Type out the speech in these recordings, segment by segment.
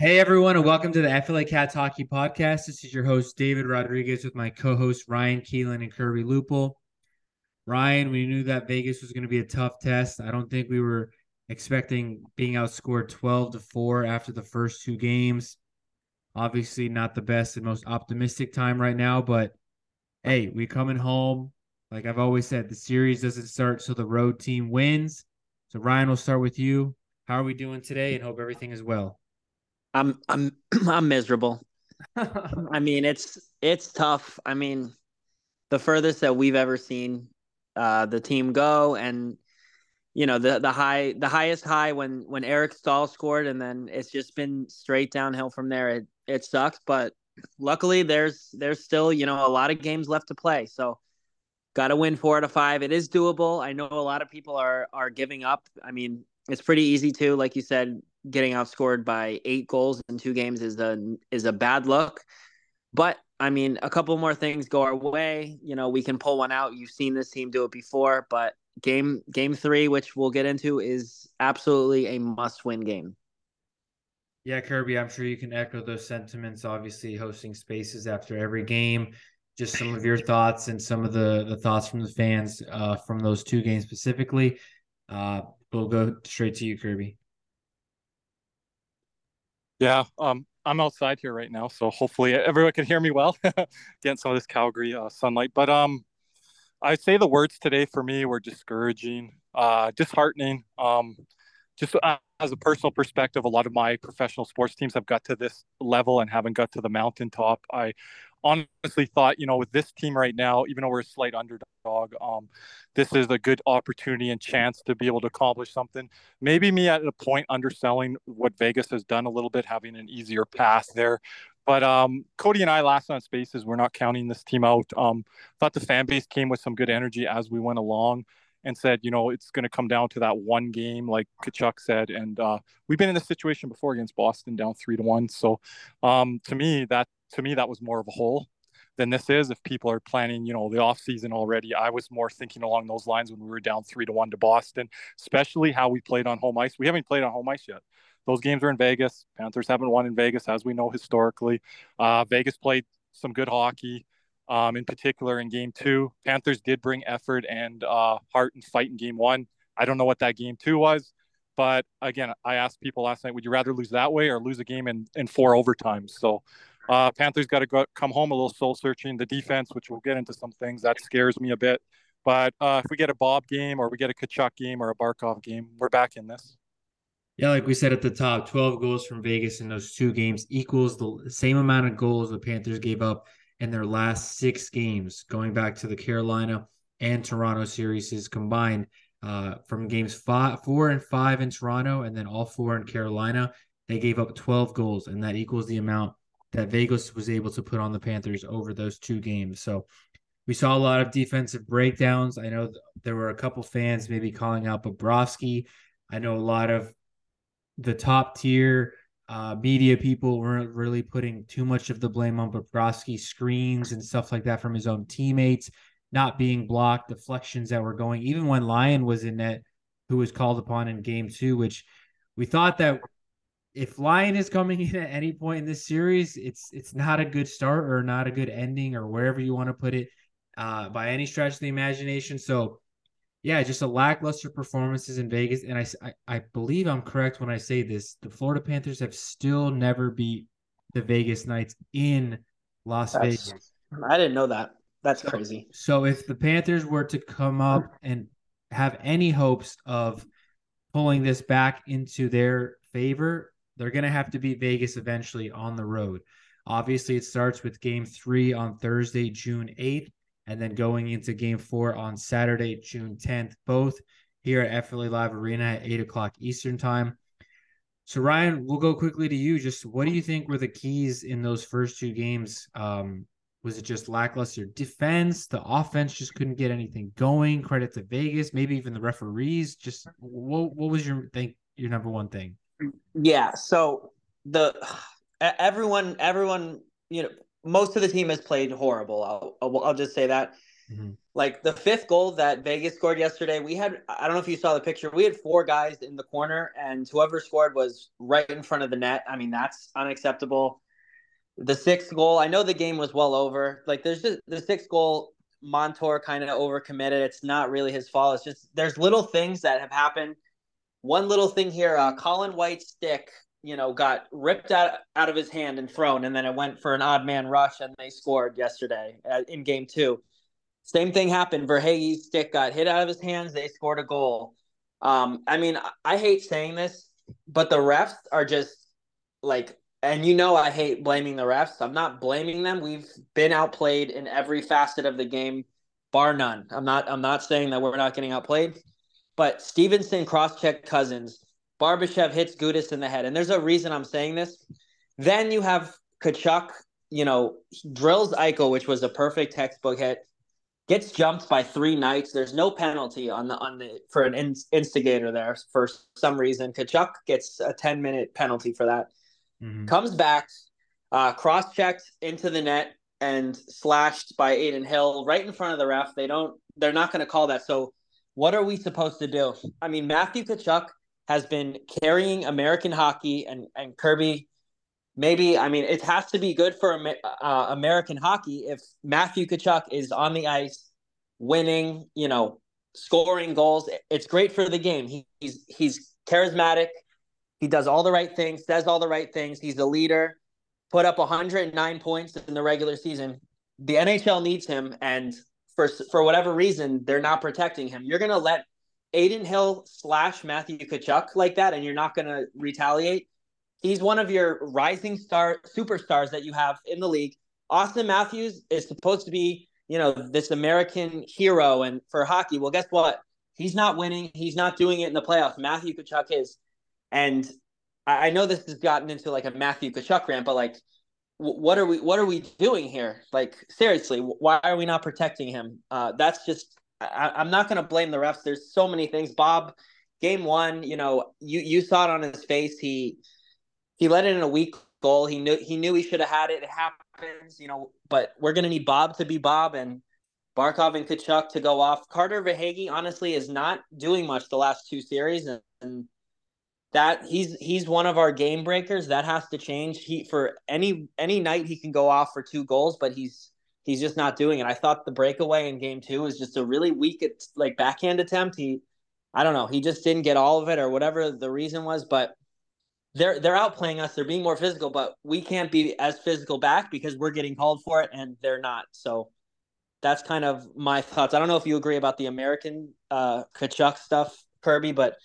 Hey everyone, and welcome to the FLA Cats Hockey Podcast. This is your host David Rodriguez with my co-host Ryan Keelan and Kirby Lupel. Ryan, we knew that Vegas was going to be a tough test. I don't think we were expecting being outscored 12 to 4 after the first two games. Obviously, not the best and most optimistic time right now, but hey, we coming home. Like I've always said, the series doesn't start so the road team wins. So Ryan, we'll start with you. How are we doing today? And hope everything is well. I'm I'm I'm miserable. I mean, it's it's tough. I mean, the furthest that we've ever seen uh, the team go, and you know the the high the highest high when when Eric Staal scored, and then it's just been straight downhill from there. It it sucks, but luckily there's there's still you know a lot of games left to play. So got to win four out of five. It is doable. I know a lot of people are are giving up. I mean, it's pretty easy to, like you said, getting outscored by eight goals in two games is a is a bad look. But I mean, a couple more things go our way. You know, we can pull one out. You've seen this team do it before, but game game three, which we'll get into, is absolutely a must win game. Yeah, Kirby, I'm sure you can echo those sentiments. Obviously, hosting spaces after every game. Just some of your thoughts and some of the the thoughts from the fans uh, from those two games specifically. Uh, we'll go straight to you, Kirby. Yeah, um, I'm outside here right now, so hopefully everyone can hear me well, getting some of this Calgary uh, sunlight. But um, I'd say the words today for me were discouraging, uh, disheartening. Um, just as a personal perspective, a lot of my professional sports teams have got to this level and haven't got to the mountaintop. I honestly thought, you know, with this team right now, even though we're a slight underdog, um, this is a good opportunity and chance to be able to accomplish something. Maybe me at a point underselling what Vegas has done a little bit, having an easier path there. But um, Cody and I last on Spaces, we're not counting this team out. Um, thought the fan base came with some good energy as we went along and said, you know, it's going to come down to that one game, like Tkachuk said. And uh, we've been in this situation before against Boston, down three to one. So um, to me, that to me that was more of a hole than this is. If people are planning, you know, the off season already, I was more thinking along those lines when we were down three to one to Boston, especially how we played on home ice. We haven't played on home ice yet. Those games are in Vegas. Panthers haven't won in Vegas, as we know historically. Uh, Vegas played some good hockey. Um, in particular, in game two, Panthers did bring effort and uh, heart and fight in game one. I don't know what that game two was, but again, I asked people last night, would you rather lose that way or lose a game in, in four overtimes? So uh, Panthers got to go, come home a little soul searching. The defense, which we'll get into some things, that scares me a bit. But uh, if we get a Bob game or we get a Tkachuk game or a Barkov game, we're back in this. Yeah, like we said at the top, 12 goals from Vegas in those two games equals the same amount of goals the Panthers gave up in their last six games, going back to the Carolina and Toronto series combined uh, from games five, four and five in Toronto, and then all four in Carolina. They gave up 12 goals, and that equals the amount that Vegas was able to put on the Panthers over those two games. So we saw a lot of defensive breakdowns. I know there were a couple fans maybe calling out Bobrovsky. I know a lot of the top tier uh, media people weren't really putting too much of the blame on Bobrovsky screens and stuff like that from his own teammates, not being blocked, deflections that were going, even when Lyon was in net, who was called upon in game two, which we thought that if Lyon is coming in at any point in this series, it's it's not a good start or not a good ending or wherever you want to put it uh, by any stretch of the imagination. So, yeah, just a lackluster performances in Vegas, and I, I, I believe I'm correct when I say this: the Florida Panthers have still never beat the Vegas Knights in Las That's, Vegas. I didn't know that. That's crazy. So if the Panthers were to come up and have any hopes of pulling this back into their favor, they're going to have to beat Vegas eventually on the road. Obviously, it starts with game three on Thursday, June 8th, and then going into game four on Saturday, June 10th, both here at FLA Live Arena at 8 o'clock Eastern Time. So, Ryan, we'll go quickly to you. Just what do you think were the keys in those first two games? Um, was it just lackluster defense? The offense just couldn't get anything going. Credit to Vegas, maybe even the referees. Just what what was your think your number one thing? Yeah. So the everyone everyone you know most of the team has played horrible. I'll I'll, just say that. Mm-hmm. Like the fifth goal that Vegas scored yesterday, we had I don't know if you saw the picture. We had four guys in the corner, and whoever scored was right in front of the net. I mean, that's unacceptable. The sixth goal, I know the game was well over. Like there's just the sixth goal, Montour kind of overcommitted. It's not really his fault. It's just there's little things that have happened. One little thing here, uh, Colin White's stick, you know, got ripped out out of his hand and thrown, and then it went for an odd man rush, and they scored yesterday uh, in game two. Same thing happened. Verhaeghe's stick got hit out of his hands. They scored a goal. Um, I mean, I hate saying this, but the refs are just like and you know I hate blaming the refs. I'm not blaming them. We've been outplayed in every facet of the game, bar none. I'm not I'm not saying that we're not getting outplayed, but Stephenson cross-check Cousins. Barbashev hits Gudas in the head. And there's a reason I'm saying this. Then you have Tkachuk, you know, drills Eichel, which was a perfect textbook hit. Gets jumped by three knights. There's no penalty on the on the for an instigator there for some reason. Tkachuk gets a 10 minute penalty for that mm-hmm. comes back, uh, cross checked into the net and slashed by Adin Hill right in front of the ref. They don't. They're not going to call that. So, what are we supposed to do? I mean, Matthew Tkachuk has been carrying American hockey, and and Kirby. Maybe I mean it has to be good for uh, American hockey if Matthew Tkachuk is on the ice, winning. You know, scoring goals. It's great for the game. He, he's he's charismatic. He does all the right things, says all the right things. He's a leader. Put up 109 points in the regular season. The NHL needs him, and for for whatever reason, they're not protecting him. You're gonna let Adin Hill slash Matthew Tkachuk like that, and you're not gonna retaliate. He's one of your rising star superstars that you have in the league. Auston Matthews is supposed to be, you know, this American hero and for hockey. Well, guess what? He's not winning. He's not doing it in the playoffs. Matthew Tkachuk is. And I, I know this has gotten into like a Matthew Tkachuk rant, but like, what are we what are we doing here? Like, seriously, why are we not protecting him? Uh, that's just I, I'm not going to blame the refs. There's so many things. Bob, game one, you know, you you saw it on his face. He he let in a weak goal. He knew he knew he should have had it. It happens, you know. But we're gonna need Bob to be Bob and Barkov and Tkachuk to go off. Carter Verhaeghe honestly is not doing much the last two series, and, and that he's he's one of our game breakers. That has to change. He for any any night he can go off for two goals, but he's he's just not doing it. I thought the breakaway in game two was just a really weak like backhand attempt. He I don't know, he just didn't get all of it or whatever the reason was, but they're they're outplaying us. They're being more physical, but we can't be as physical back because we're getting called for it and they're not. So that's kind of my thoughts. I don't know if you agree about the American uh Tkachuk stuff, Kirby, but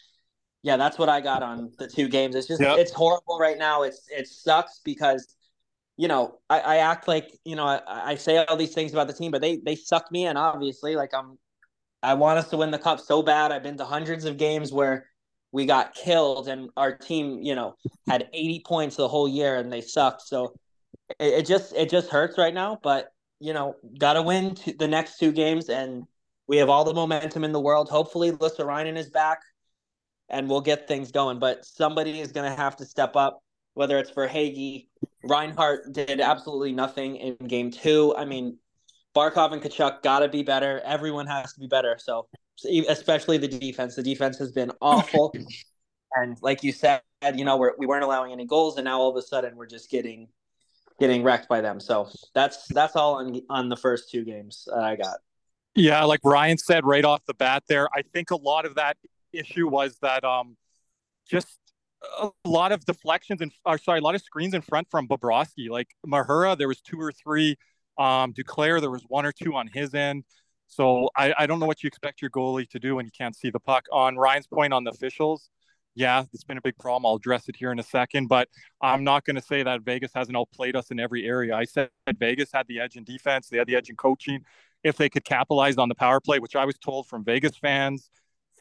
yeah, that's what I got on the two games. It's just yep. it's horrible right now. It's it sucks because you know I, I act like you know I, I say all these things about the team, but they they suck me in. Obviously, like I'm I want us to win the cup so bad. I've been to hundreds of games where we got killed and our team you know had 80 points the whole year and they sucked. So it, it just it just hurts right now. But you know, got to win the next two games and we have all the momentum in the world. Hopefully, Lissa Ryan is back and we'll get things going. But somebody is going to have to step up, whether it's Verhaeghe. Reinhart did absolutely nothing in game two. I mean, Barkov and Tkachuk got to be better. Everyone has to be better. So, especially the defense. The defense has been awful. and like you said, you know, we're, we weren't allowing any goals, and now all of a sudden we're just getting getting wrecked by them. So that's that's all on on the first two games I got. Yeah, like Ryan said right off the bat there, I think a lot of that issue was that um, just a lot of deflections and or sorry, a lot of screens in front from Bobrovsky. Like Mahura, there was two or three. Um, Duclair, there was one or two on his end. So I, I don't know what you expect your goalie to do when you can't see the puck. On Ryan's point on the officials, yeah, it's been a big problem. I'll address it here in a second, but I'm not going to say that Vegas hasn't outplayed us in every area. I said Vegas had the edge in defense, they had the edge in coaching. If they could capitalize on the power play, which I was told from Vegas fans,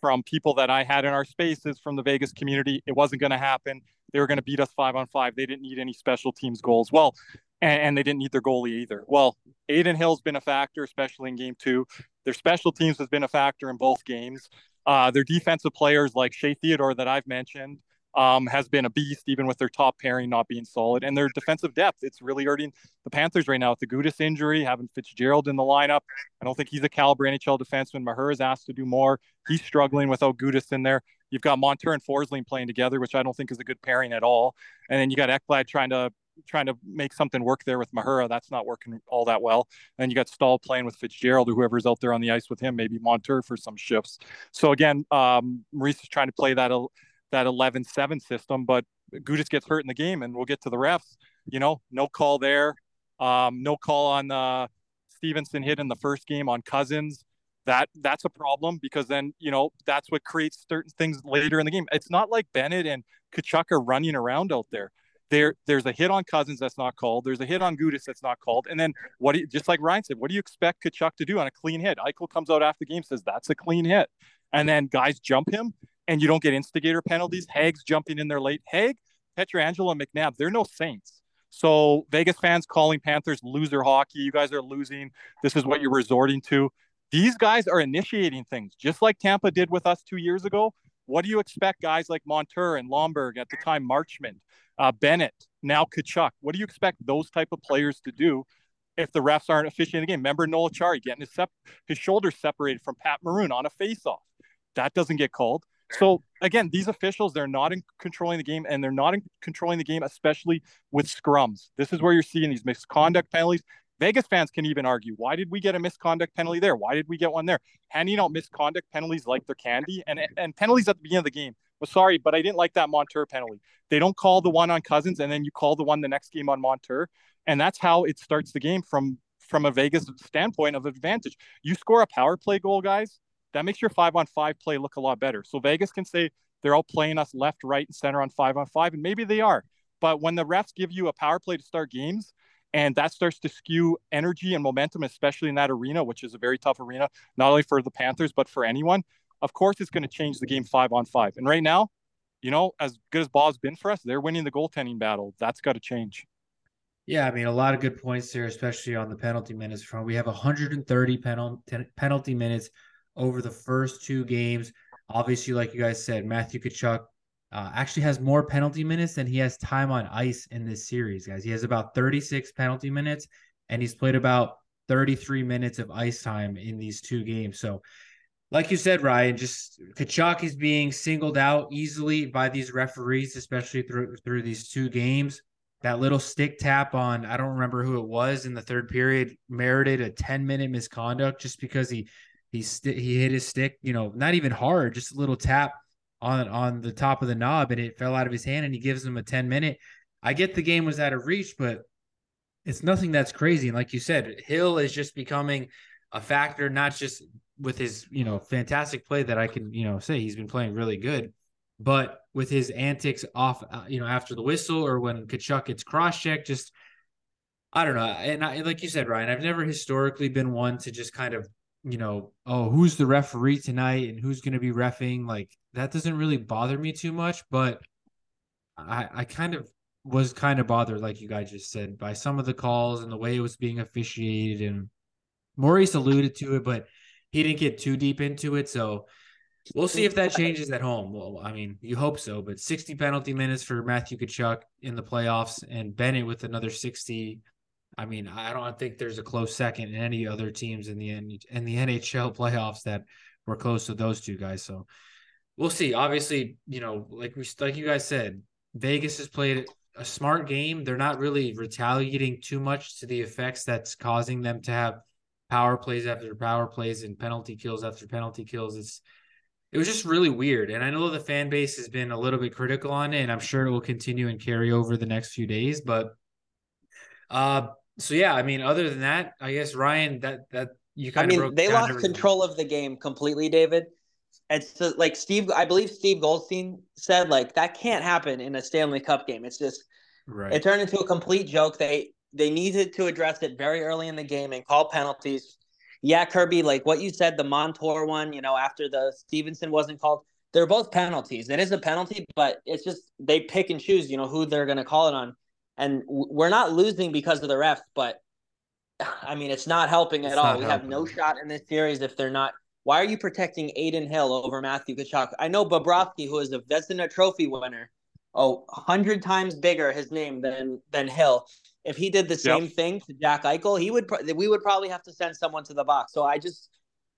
from people that I had in our spaces from the Vegas community, it wasn't going to happen. They were going to beat us five on five. They didn't need any special teams goals. Well, and, and they didn't need their goalie either. Well, Adin Hill's been a factor, especially in game two. Their special teams has been a factor in both games. Uh, their defensive players like Shea Theodore that I've mentioned um, has been a beast, even with their top pairing not being solid. And their defensive depth, it's really hurting the Panthers right now with the Gudas injury, having Fitzgerald in the lineup. I don't think he's a caliber NHL defenseman. Maher is asked to do more. He's struggling without Gudas in there. You've got Montour and Forsling playing together, which I don't think is a good pairing at all. And then you got Ekblad trying to trying to make something work there with Mahura. That's not working all that well. And you got Staal playing with Fitzgerald or whoever's out there on the ice with him, maybe Montour for some shifts. So again, um, Maurice is trying to play that that 11-7 system, but Gudas gets hurt in the game, and we'll get to the refs. You know, no call there, um, no call on uh, Stephenson hit in the first game on Cousins. That that's a problem because then you know that's what creates certain things later in the game. It's not like Bennett and Tkachuk are running around out there there there's a hit on Cousins that's not called. There's a hit on Gudas that's not called. And then what? Do you, just like Ryan said, what do you expect Tkachuk to do on a clean hit? Eichel comes out after the game says that's a clean hit, and then guys jump him, and you don't get instigator penalties. Hague's jumping in there late. Hague, Pietrangelo, McNabb, they're no saints. So Vegas fans calling Panthers loser hockey. You guys are losing. This is what you're resorting to. These guys are initiating things, just like Tampa did with us two years ago. What do you expect guys like Montour and Lomberg at the time, Marchment, uh, Bennett, now Tkachuk? What do you expect those type of players to do if the refs aren't officiating the game? Remember Noel Acciari getting his, sep- his shoulders separated from Pat Maroon on a face-off. That doesn't get called. So again, these officials, they're not in controlling the game and they're not in controlling the game, especially with scrums. This is where you're seeing these misconduct penalties. Vegas fans can even argue, why did we get a misconduct penalty there? Why did we get one there? Handing out misconduct penalties like they're candy and, and penalties at the beginning of the game. Well, sorry, but I didn't like that Montour penalty. They don't call the one on Cousins and then you call the one the next game on Montour. And that's how it starts the game from from a Vegas standpoint of advantage. You score a power play goal, guys, that makes your five on five play look a lot better. So Vegas can say they're all playing us left, right, and center on five on five, and maybe they are. But when the refs give you a power play to start games, and that starts to skew energy and momentum, especially in that arena, which is a very tough arena, not only for the Panthers, but for anyone. Of course, it's going to change the game five on five. And right now, you know, as good as Bob's been for us, they're winning the goaltending battle. That's got to change. Yeah, I mean, a lot of good points there, especially on the penalty minutes front. We have 130 penalty penalty minutes over the first two games. Obviously, like you guys said, Matthew Tkachuk uh, actually has more penalty minutes than he has time on ice in this series, guys. He has about 36 penalty minutes, and he's played about 33 minutes of ice time in these two games. So, like you said, Ryan, just Tkachuk is being singled out easily by these referees, especially through through these two games. That little stick tap on I don't remember who it was in the third period merited a 10 minute misconduct just because he he st- he hit his stick, you know, not even hard, just a little tap on on the top of the knob and it fell out of his hand and he gives him a 10 minute. I get the game was out of reach, but it's nothing that's crazy. And like you said, Hill is just becoming a factor, not just with his, you know, fantastic play that I can, you know, say he's been playing really good, but with his antics off, uh, you know, after the whistle or when Tkachuk gets cross checked, just I don't know. And I, like you said, Ryan, I've never historically been one to just kind of, you know, oh, who's the referee tonight and who's going to be refing. Like that doesn't really bother me too much, but I I kind of was kind of bothered, like you guys just said, by some of the calls and the way it was being officiated. And Maurice alluded to it, but he didn't get too deep into it. So we'll see if that changes at home. Well, I mean, you hope so, but 60 penalty minutes for Matthew Tkachuk in the playoffs and Bennett with another 60. I mean, I don't think there's a close second in any other teams in the in the NHL playoffs that were close to those two guys. So we'll see. Obviously, you know, like we like you guys said, Vegas has played a smart game. They're not really retaliating too much to the effects that's causing them to have power plays after power plays and penalty kills after penalty kills. It's it was just really weird. And I know the fan base has been a little bit critical on it, and I'm sure it will continue and carry over the next few days. But uh so yeah, I mean, other than that, I guess Ryan, that that you kind I mean, they lost control of the game completely, David It's just, like Steve, I believe Steve Goldstein said, like that can't happen in a Stanley Cup game. It's just, right. it turned into a complete joke. They they needed to address it very early in the game and call penalties. Yeah, Kirby, like what you said, the Montour one, you know, after the Stephenson wasn't called, they're both penalties. It is a penalty, but it's just they pick and choose, you know, who they're going to call it on. And we're not losing because of the refs, but I mean, it's not helping at it's all. We helping. have no shot in this series if they're not. Why are you protecting Adin Hill over Matthew Tkachuk? I know Bobrovsky, who is a Vezina Trophy winner, oh, hundred times bigger his name than than Hill. If he did the same yep. thing to Jack Eichel, he would. We would probably have to send someone to the box. So I just,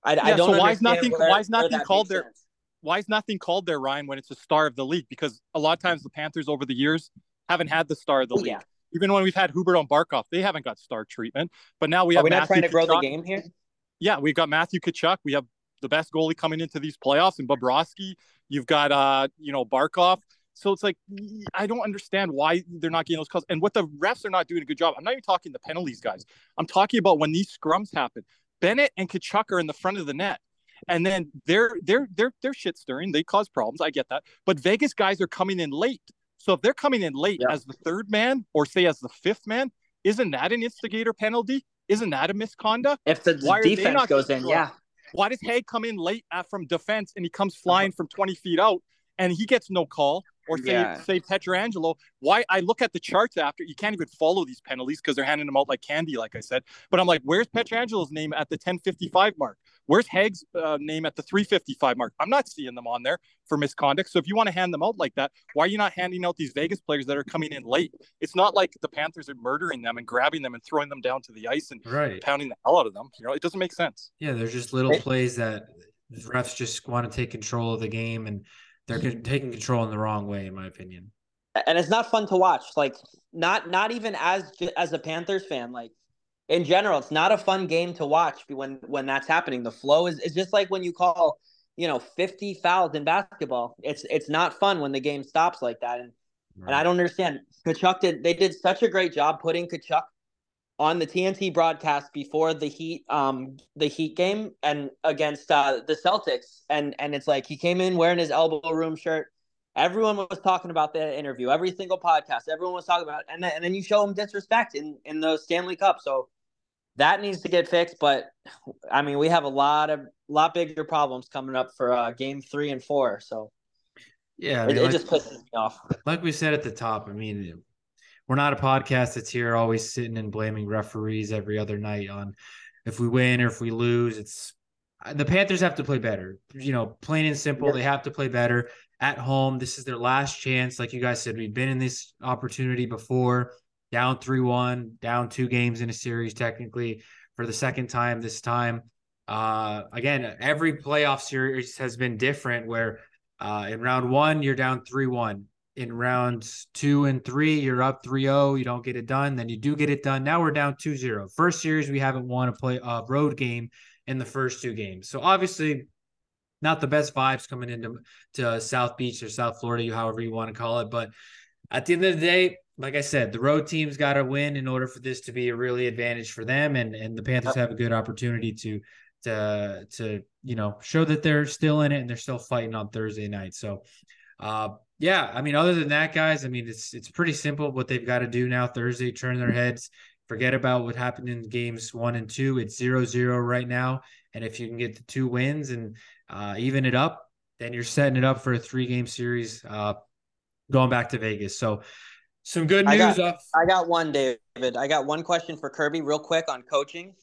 I, yeah, I don't. So why is nothing? Where, why is nothing called there? Sense. Why is nothing called there, Ryan? When it's a star of the league? Because a lot of times the Panthers over the years haven't had the star of the oh, league. Yeah. Even when we've had Huberdeau on Barkov, they haven't got star treatment. But now we have. Are we Matthew not trying to grow the game here? Yeah, we've got Matthew Tkachuk. We have the best goalie coming into these playoffs, and Bobrovsky. You've got uh, you know, Barkov. So it's like I don't understand why they're not getting those calls, and what the refs are not doing a good job. I'm not even talking the penalties, guys. I'm talking about when these scrums happen. Bennett and Tkachuk are in the front of the net, and then they're they're they're they're shit stirring. They cause problems. I get that, but Vegas guys are coming in late. So if they're coming in late yeah. as the third man or say as the fifth man, isn't that an instigator penalty? Isn't that a misconduct? If the Why defense goes in, yeah. Why does Hague come in late from defense and he comes uh-huh. flying from 20 feet out and he gets no call? Or say yeah. say Pietrangelo. Why I look at the charts after you can't even follow these penalties because they're handing them out like candy, like I said. But I'm like, where's Pietrangelo's name at the 10:55 mark? Where's Hague's uh, name at the 3:55 mark? I'm not seeing them on there for misconduct. So if you want to hand them out like that, why are you not handing out these Vegas players that are coming in late? It's not like the Panthers are murdering them and grabbing them and throwing them down to the ice and right. pounding the hell out of them. You know, it doesn't make sense. Yeah, there's just little plays that refs just want to take control of the game and they're mm-hmm. taking control in the wrong way, in my opinion. And it's not fun to watch. Like not not even as as a Panthers fan. Like in general, it's not a fun game to watch when when that's happening. The flow is it's just like when you call you know 50 fouls in basketball. It's it's not fun when the game stops like that. And right. and I don't understand. Tkachuk did they did such a great job putting Tkachuk on the TNT broadcast before the Heat um the Heat game and against uh the Celtics and and it's like he came in wearing his elbow room shirt. Everyone was talking about the interview, every single podcast, everyone was talking about it. and then, and then you show him disrespect in in the Stanley Cup. So that needs to get fixed, but I mean, we have a lot of lot bigger problems coming up for uh game 3 and 4, so yeah, I mean, it, like, it just pisses me off. Like we said at the top, I mean, we're not a podcast that's here always sitting and blaming referees every other night on if we win or if we lose. It's the Panthers have to play better. You know, plain and simple, they have to play better at home. This is their last chance. Like you guys said, we've been in this opportunity before, down 3 1, down two games in a series, technically, for the second time this time. Uh, again, every playoff series has been different where uh, in round one, you're down 3 1 in rounds two and three, you're up 3-0, you don't get it done, then you do get it done. Now we're down 2-0. First series, we haven't won a play a road game in the first two games. So obviously not the best vibes coming into to South Beach or South Florida, however you want to call it. But at the end of the day, like I said, the road team's got to win in order for this to be a really advantage for them, and and the Panthers have a good opportunity to to to you know show that they're still in it and they're still fighting on Thursday night. So uh, yeah, I mean, other than that, guys, I mean, it's it's pretty simple what they've got to do now. Thursday, turn their heads, forget about what happened in games one and two. It's zero zero right now, and if you can get the two wins and uh, even it up, then you're setting it up for a three game series, uh, going back to Vegas. So, some good news. I got, I got one, David. I got one question for Kirby, real quick on coaching.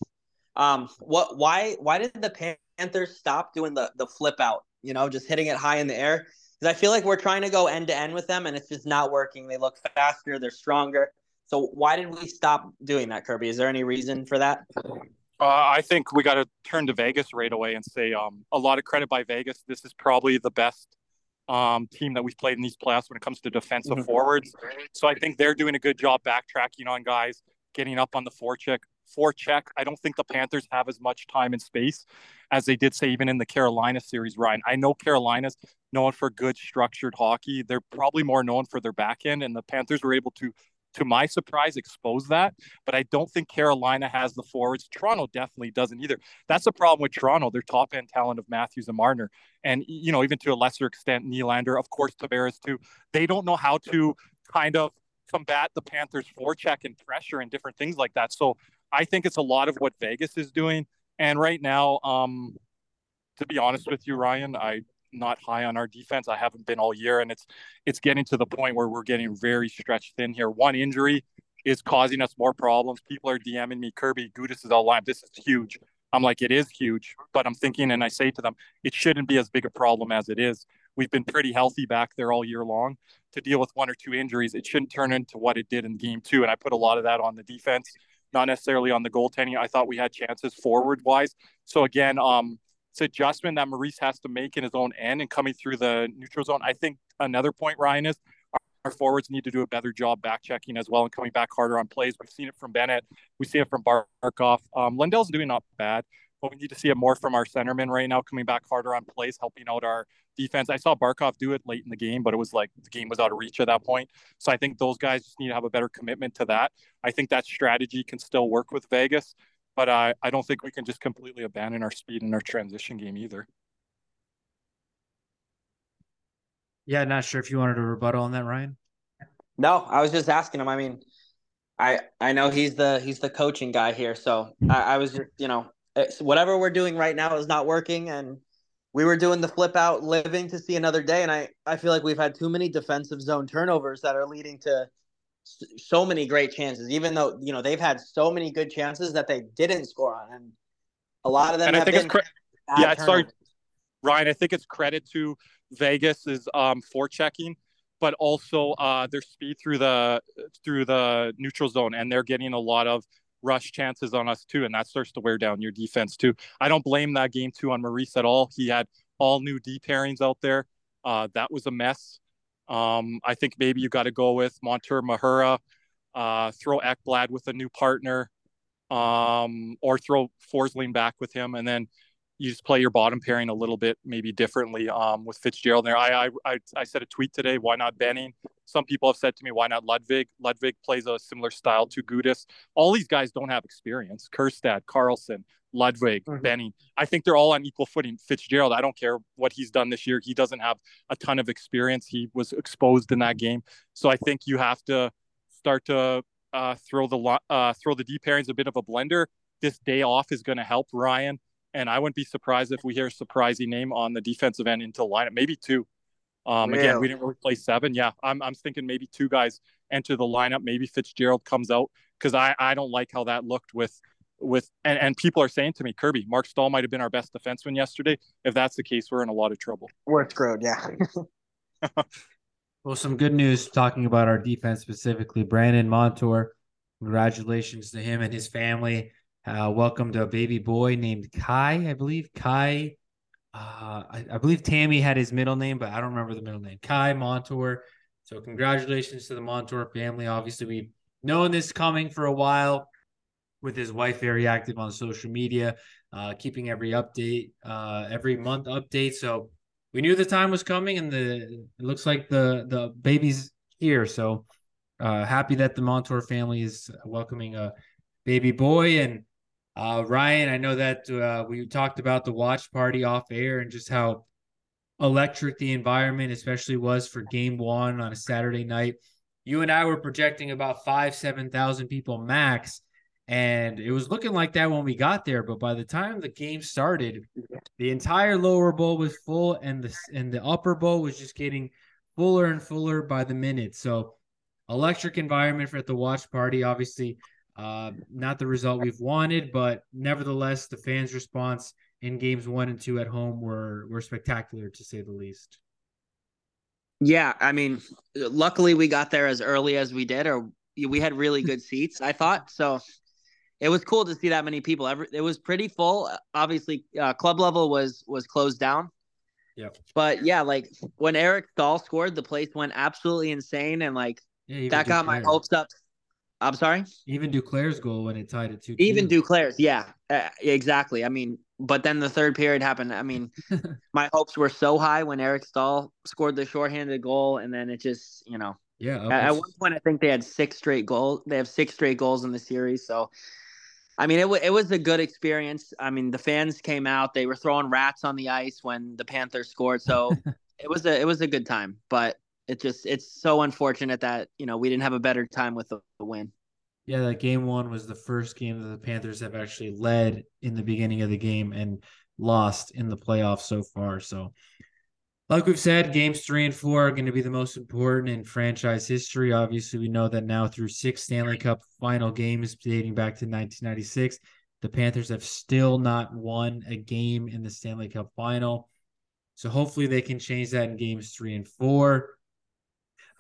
Um, what? Why? Why did the Panthers stop doing the the flip out? You know, just hitting it high in the air because I feel like we're trying to go end to end with them, and it's just not working. They look faster, they're stronger. So why did we stop doing that, Kirby? Is there any reason for that? Uh, I think we got to turn to Vegas right away and say um, a lot of credit by Vegas. This is probably the best um, team that we've played in these playoffs when it comes to defensive mm-hmm. forwards. So I think they're doing a good job backtracking on guys, getting up on the forecheck. Forecheck. I don't think the Panthers have as much time and space as they did say even in the Carolina series. Ryan, I know Carolina's known for good structured hockey. They're probably more known for their back end, and the Panthers were able to to my surprise, expose that. But I don't think Carolina has the forwards. Toronto definitely doesn't either. That's the problem with Toronto. Their top end talent of Matthews and Marner, and you know, even to a lesser extent, Nylander, of course, Tavares too. They don't know how to kind of combat the Panthers' forecheck and pressure and different things like that. So I think it's a lot of what Vegas is doing. And right now, um, to be honest with you, Ryan, I'm not high on our defense. I haven't been all year, and it's it's getting to the point where we're getting very stretched thin here. One injury is causing us more problems. People are DMing me, Kirby, Gudas is all live. This is huge. I'm like, it is huge, but I'm thinking, and I say to them, it shouldn't be as big a problem as it is. We've been pretty healthy back there all year long. To deal with one or two injuries, it shouldn't turn into what it did in game two. And I put a lot of that on the defense, not necessarily on the goaltending. I thought we had chances forward wise. So again, um, it's adjustment that Maurice has to make in his own end and coming through the neutral zone. I think another point, Ryan, is our, forwards need to do a better job back checking as well and coming back harder on plays. We've seen it from Bennett. We see it from Barkov. Um, Lundell's doing not bad, but we need to see it more from our centerman right now, coming back harder on plays, helping out our defense. I saw Barkov do it late in the game, but it was like the game was out of reach at that point. So I think those guys just need to have a better commitment to that. I think that strategy can still work with Vegas but I, I don't think we can just completely abandon our speed in our transition game either. Yeah, not sure if you wanted a rebuttal on that, Ryan. No, I was just asking him. I mean, I I know he's the he's the coaching guy here, so I, I was just you know whatever we're doing right now is not working, and we were doing the flip out living to see another day, and I I feel like we've had too many defensive zone turnovers that are leading to so many great chances, even though you know they've had so many good chances that they didn't score on, and a lot of them. And I think it's cre- yeah, sorry, Ryan. I think it's credit to Vegas is um, checking, but also uh, their speed through the through the neutral zone, and they're getting a lot of rush chances on us too, and that starts to wear down your defense too. I don't blame that game two on Maurice at all. He had all new D pairings out there. Uh, that was a mess. Um, I think maybe you got to go with Montour Mahura, uh, throw Ekblad with a new partner, um, or throw Forsling back with him, and then you just play your bottom pairing a little bit maybe differently um, with Fitzgerald there. I, I I said a tweet today. Why not Benning? Some people have said to me, why not Ludwig? Ludwig plays a similar style to Gudas. All these guys don't have experience. Kerstad, Carlsson, Ludwig, mm-hmm. Benning. I think they're all on equal footing. Fitzgerald, I don't care what he's done this year. He doesn't have a ton of experience. He was exposed in that game. So I think you have to start to uh, throw the uh, throw the D pairings a bit of a blender. This day off is going to help Ryan. And I wouldn't be surprised if we hear a surprising name on the defensive end into lineup, maybe two. Um, really? Again, we didn't really play seven. Yeah, I'm, I'm thinking maybe two guys enter the lineup. Maybe Fitzgerald comes out because I, I don't like how that looked with with and, and people are saying to me, Kirby, Marc Staal might have been our best defenseman yesterday. If that's the case, we're in a lot of trouble. We're screwed, yeah. well, some good news talking about our defense specifically. Brandon Montour, congratulations to him and his family. Uh, welcome to a baby boy named Kai, I believe. Kai, uh, I, I believe Tammy had his middle name, but I don't remember the middle name. Kai Montour. So congratulations to the Montour family. Obviously, we've known this coming for a while with his wife very active on social media, uh, keeping every update, uh, every month update. So we knew the time was coming, and the it looks like the the baby's here. So uh, happy that the Montour family is welcoming a baby boy. And uh, Ryan, I know that uh, we talked about the watch party off air and just how electric the environment, especially was for Game One on a Saturday night. You and I were projecting about five, seven thousand people max and it was looking like that when we got there, but by the time the game started, the entire lower bowl was full, and the and the upper bowl was just getting fuller and fuller by the minute. So, electric environment for at the watch party. Obviously, uh, not the result we've wanted, but nevertheless, the fans' response in games one and two at home were were spectacular to say the least. Yeah, I mean, luckily we got there as early as we did, or we had really good seats. I thought so it was cool to see that many people. Every, it was pretty full. Obviously, uh, club level was was closed down. Yeah. But yeah, like when Eric Staal scored, the place went absolutely insane, and like yeah, that got my hopes up. I'm sorry. Even Duclair's goal when it tied it two. Even Duclair's, yeah, uh, exactly. I mean, but then the third period happened. I mean, my hopes were so high when Eric Staal scored the shorthanded goal, and then it just, you know, Yeah. At, at one point, I think they had six straight goals. They have six straight goals in the series. So, I mean, it, w- it was a good experience. I mean, the fans came out. They were throwing rats on the ice when the Panthers scored. So it was a it was a good time. But it just it's so unfortunate that you know we didn't have a better time with the, the win. Yeah, that game one was the first game that the Panthers have actually led in the beginning of the game and lost in the playoffs so far. So like we've said, games three and four are going to be the most important in franchise history. Obviously, we know that now through six Stanley Cup final games dating back to 1996, the Panthers have still not won a game in the Stanley Cup final. So hopefully they can change that in games three and four.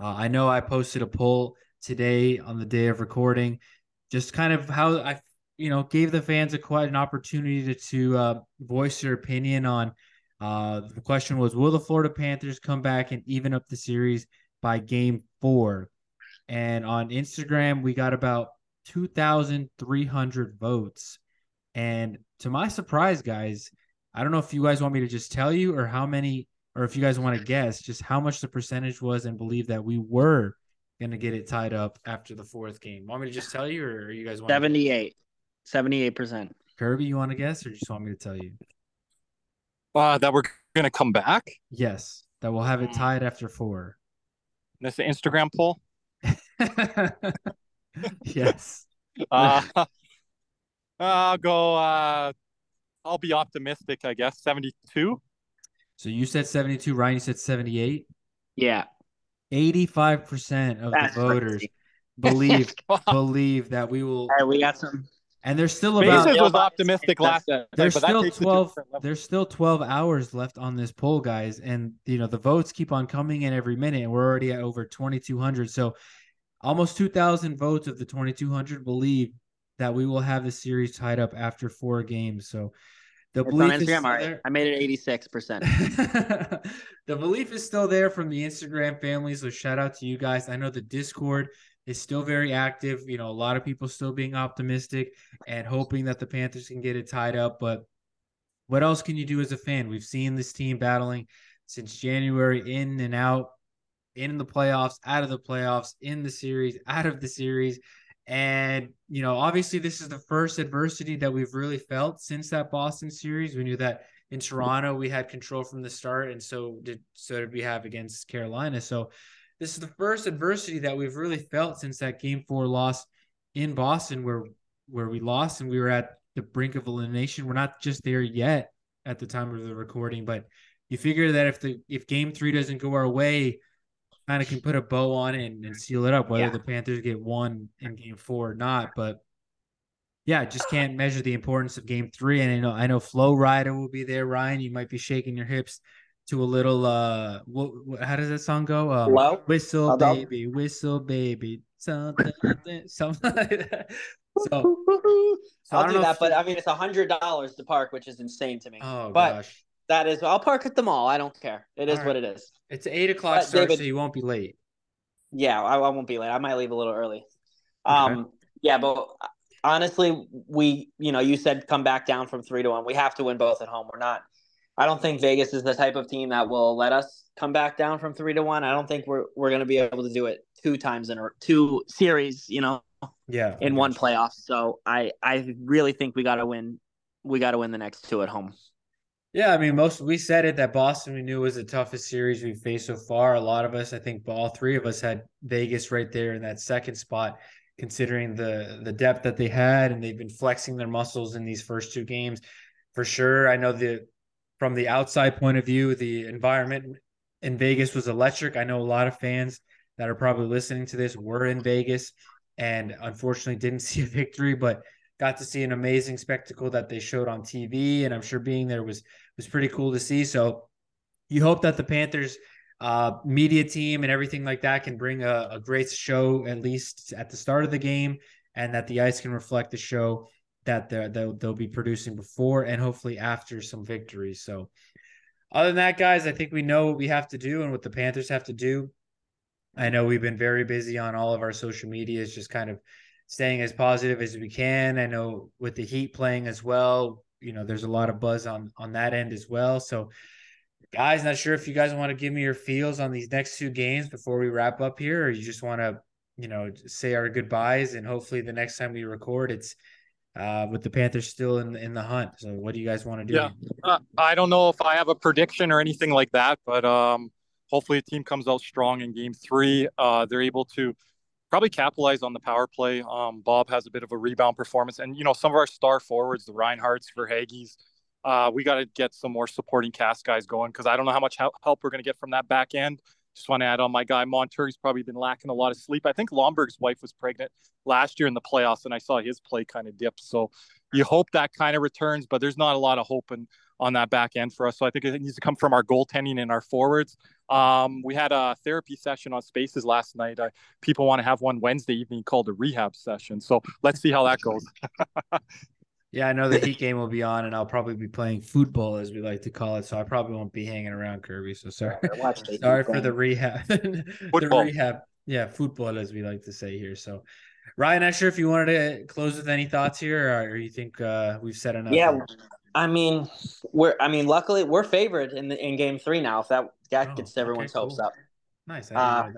Uh, I know I posted a poll today on the day of recording, just kind of how I, you know, gave the fans a quite an opportunity to, to uh, voice their opinion on uh, the question was, will the Florida Panthers come back and even up the series by game four? And on Instagram, we got about 2,300 votes. And to my surprise, guys, I don't know if you guys want me to just tell you or how many, or if you guys want to guess just how much the percentage was and believe that we were going to get it tied up after the fourth game. Want me to just tell you or you guys want 78, 78%. Kirby, you want to guess or just want me to tell you? Uh, that we're gonna come back. Yes, that we'll have it tied after four. That's the Instagram poll. yes. Uh, I'll go. Uh, I'll be optimistic. I guess seventy-two. So you said seventy-two. Ryan, you said seventy-eight. Yeah. Eighty-five percent of That's the voters crazy. believe believe that we will, All right, we got some. and there's still Spaces about was optimistic last night, there's but still takes it to a 12 there's still 12 hours left on this poll guys and you know the votes keep on coming in every minute and we're already at over 2200 so almost 2000 votes of the 2200 believe that we will have the series tied up after four games so the It's on belief is Instagram. still All right. there. I made it 86%. the belief is still there from the Instagram family. So shout out to you guys. I know the Discord is still very active. You know, a lot of people still being optimistic and hoping that the Panthers can get it tied up. But what else can you do as a fan? We've seen this team battling since January, in and out, in the playoffs, out of the playoffs, in the series, out of the series. And, you know, obviously, this is the first adversity that we've really felt since that Boston series. We knew that in Toronto we had control from the start, and so did so did we have against Carolina. So this is the first adversity that we've really felt since that game four loss in Boston, where where we lost and we were at the brink of elimination. We're not just there yet at the time of the recording, but you figure that if the if game three doesn't go our way, kind of can put a bow on it and, and seal it up, whether Yeah. the Panthers get one in game four or not. But yeah, just can't measure the importance of game three. And I know I know Flow Rider will be there. Ryan, you might be shaking your hips to a little uh what, what how does that song go? Um, Hello? whistle Hold on. baby, whistle baby, something something like that. So, so I'll do that, but I mean, it's a hundred dollars to park, which is insane to me. oh but gosh. that is, I'll park at the mall. I don't care. It is All what right. it is. It's eight o'clock start, David- so you won't be late. Yeah, I, I won't be late. I might leave a little early. Okay. Um, yeah, but honestly, we, you know, you said come back down from three to one. We have to win both at home. We're not. I don't think Vegas is the type of team that will let us come back down from three to one. I don't think we're we're going to be able to do it two times in a two series, you know, Yeah. in one playoff. So I I really think we got to win. We got to win the next two at home. Yeah, I mean, most we said it that Boston we knew was the toughest series we've faced so far. A lot of us, I think, all three of us had Vegas right there in that second spot, considering the the depth that they had, and they've been flexing their muscles in these first two games, for sure. I know the from the outside point of view, the environment in Vegas was electric. I know a lot of fans that are probably listening to this were in Vegas, and unfortunately didn't see a victory, but got to see an amazing spectacle that they showed on TV, and I'm sure being there was was pretty cool to see. So you hope that the Panthers uh, media team and everything like that can bring a, a great show at least at the start of the game, and that the ice can reflect the show that they'll, they'll be producing before and hopefully after some victories. So other than that, guys, I think we know what we have to do and what the Panthers have to do. I know we've been very busy on all of our social medias, just kind of staying as positive as we can. I know with the Heat playing as well, you know, there's a lot of buzz on on that end as well. So Guys, not sure if you guys want to give me your feels on these next two games before we wrap up here, or you just want to, you know, say our goodbyes and hopefully the next time we record, it's uh, with the Panthers still in in the hunt. So, what do you guys want to do? Yeah, uh, I don't know if I have a prediction or anything like that, but um, hopefully the team comes out strong in Game Three. Uh, they're able to probably capitalize on the power play. Um, Bob has a bit of a rebound performance, and you know some of our star forwards, the Reinharts, Verhaeghes, uh, we got to get some more supporting cast guys going because I don't know how much help we're going to get from that back end. Just want to add on my guy Montour's probably been lacking a lot of sleep. I think Lomberg's wife was pregnant last year in the playoffs, and I saw his play kind of dip. So you hope that kind of returns, but there's not a lot of hope in, on that back end for us. So I think it needs to come from our goaltending and our forwards. Um, we had a therapy session on Spaces last night. Uh, people want to have one Wednesday evening called a rehab session. So let's see how that goes. Yeah, I know the Heat game will be on, and I'll probably be playing football, as we like to call it. So I probably won't be hanging around Kirby. So sorry, sorry for the rehab. the rehab, yeah, football, as we like to say here. So, Ryan, not sure if you wanted to close with any thoughts here, or you think uh, we've said enough. Yeah, here? I mean, we're. I mean, luckily we're favored in the in Game Three now. If that that oh, gets everyone's okay, cool. hopes up. Nice. Uh,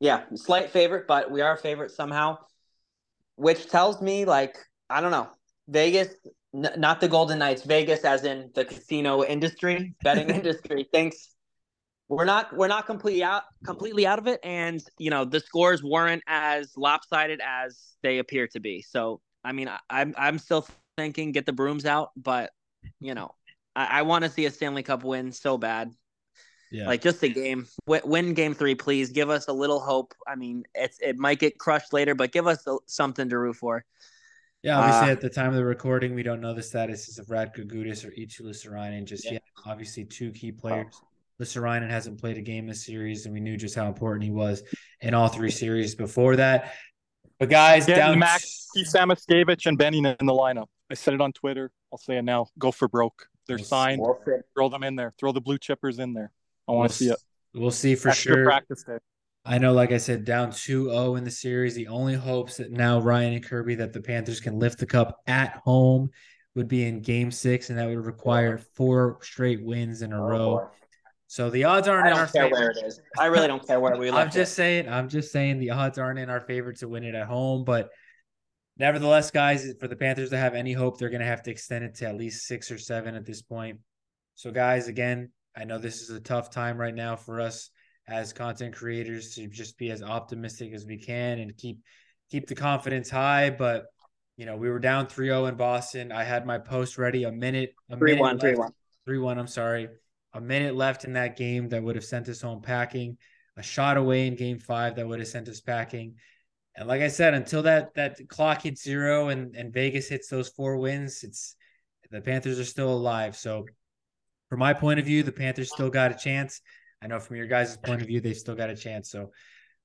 yeah, slight favorite, but we are a favorite somehow, which tells me like I don't know Vegas, n- not the Golden Knights, Vegas, as in the casino industry, betting industry, thinks we're not we're not completely out completely out of it, and you know the scores weren't as lopsided as they appear to be. So I mean, I, I'm I'm still thinking get the brooms out, but you know, I, I want to see a Stanley Cup win so bad. Yeah. Like just a game, win game three, please. Give us a little hope. I mean, it's it might get crushed later, but give us something to root for. Yeah, obviously uh, at the time of the recording, we don't know the statuses of Radko Gudas or Eetu Luostarinen just yeah. yet. Obviously, two key players. Luostarinen hasn't played a game this series, and we knew just how important he was in all three series before that. But guys, Get down Max, Keith Samoskevich, and Benny in the lineup. I said it on Twitter. I'll say it now. Go for broke. They're we'll signed. Throw them in there. Throw the blue chippers in there. I want to we'll, see it. We'll see for Extra sure. Practice day. I know, like I said, down 2-0 in the series. The only hopes that now Ryan and Kirby that the Panthers can lift the cup at home would be in game six, and that would require four straight wins in a oh, row. So the odds aren't I in our care favor. where it is. I really don't care where we. I'm just it. saying. I'm just saying the odds aren't in our favor to win it at home, but nevertheless, guys, for the Panthers to have any hope, they're going to have to extend it to at least six or seven at this point. So, guys, again, I know this is a tough time right now for us as content creators to just be as optimistic as we can and keep keep the confidence high. But you know, we were down 3-0 in Boston. I had my post ready a minute, a 3 minute 3 1. 3 1, I'm sorry. A minute left in that game that would have sent us home packing. A shot away in game five that would have sent us packing. And like I said, until that that clock hits zero and, and Vegas hits those four wins, it's the Panthers are still alive. So from my point of view, the Panthers still got a chance. I know from your guys' point of view, they've still got a chance. So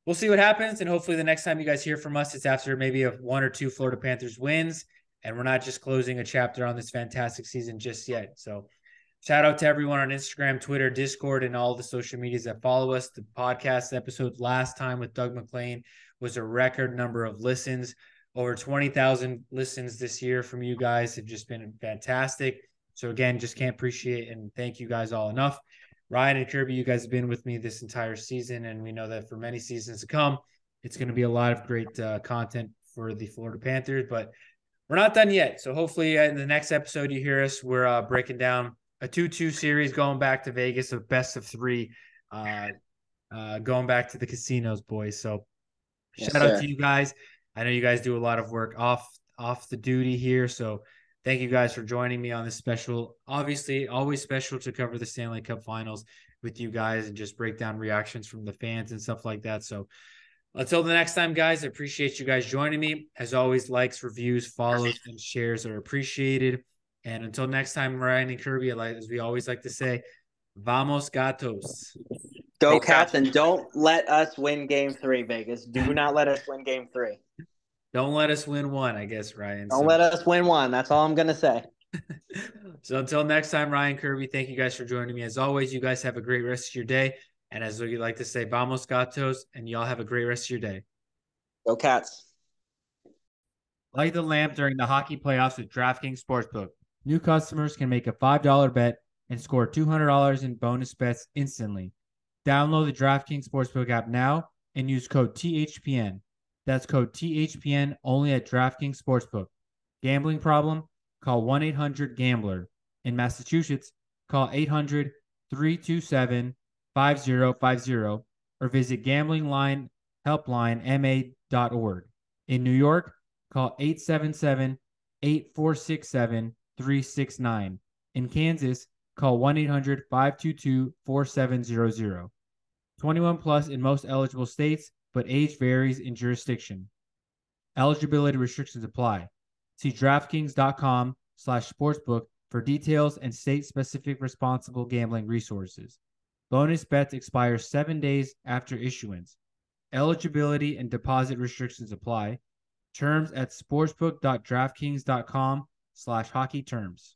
we'll see what happens. And hopefully the next time you guys hear from us, it's after maybe a one or two Florida Panthers wins. And we're not just closing a chapter on this fantastic season just yet. So shout out to everyone on Instagram, Twitter, Discord, and all the social medias that follow us. The podcast episode last time with Doug MacLean was a record number of listens. Over 20,000 listens this year from you guys have just been fantastic. So again, just can't appreciate and thank you guys all enough. Ryan and Kirby, you guys have been with me this entire season, and we know that for many seasons to come, it's going to be a lot of great uh, content for the Florida Panthers. But we're not done yet. So hopefully, in the next episode, you hear us. We're uh, breaking down a two-two series, going back to Vegas, a best of three, uh, uh, going back to the casinos, boys. So yes, shout sir. out to you guys. I know you guys do a lot of work off off the duty here, so Thank you guys for joining me on this special. Obviously, always special to cover the Stanley Cup Finals with you guys and just break down reactions from the fans and stuff like that. So, until the next time, guys, I appreciate you guys joining me. As always, likes, reviews, follows, and shares are appreciated. And until next time, Ryan and Kirby, as we always like to say, vamos gatos. Go, Cats, and don't let us win game three, Vegas. Do not let us win game three. Don't let us win one, I guess, Ryan. Don't so. let us win one. That's all I'm going to say. so until next time, Ryan Kirby, thank you guys for joining me. As always, you guys have a great rest of your day. And as we like to say, vamos gatos, and y'all have a great rest of your day. Go Cats. Light the lamp during the hockey playoffs with DraftKings Sportsbook. New customers can make a $5 bet and score $200 in bonus bets instantly. Download the DraftKings Sportsbook app now and use code THPN. That's code THPN only at DraftKings Sportsbook. Gambling problem? Call 1 800 Gambler. In Massachusetts, call 800 327 5050 or visit gamblinglinehelplinema.org. In New York, call 877 8467 369. In Kansas, call 1 800 522 4700. 21 plus in most eligible states, but age varies in jurisdiction. Eligibility restrictions apply. See DraftKings.com slash sportsbook for details and state-specific responsible gambling resources. Bonus bets expire seven days after issuance. Eligibility and deposit restrictions apply. Terms at sportsbook.draftkings.com slash hockey terms.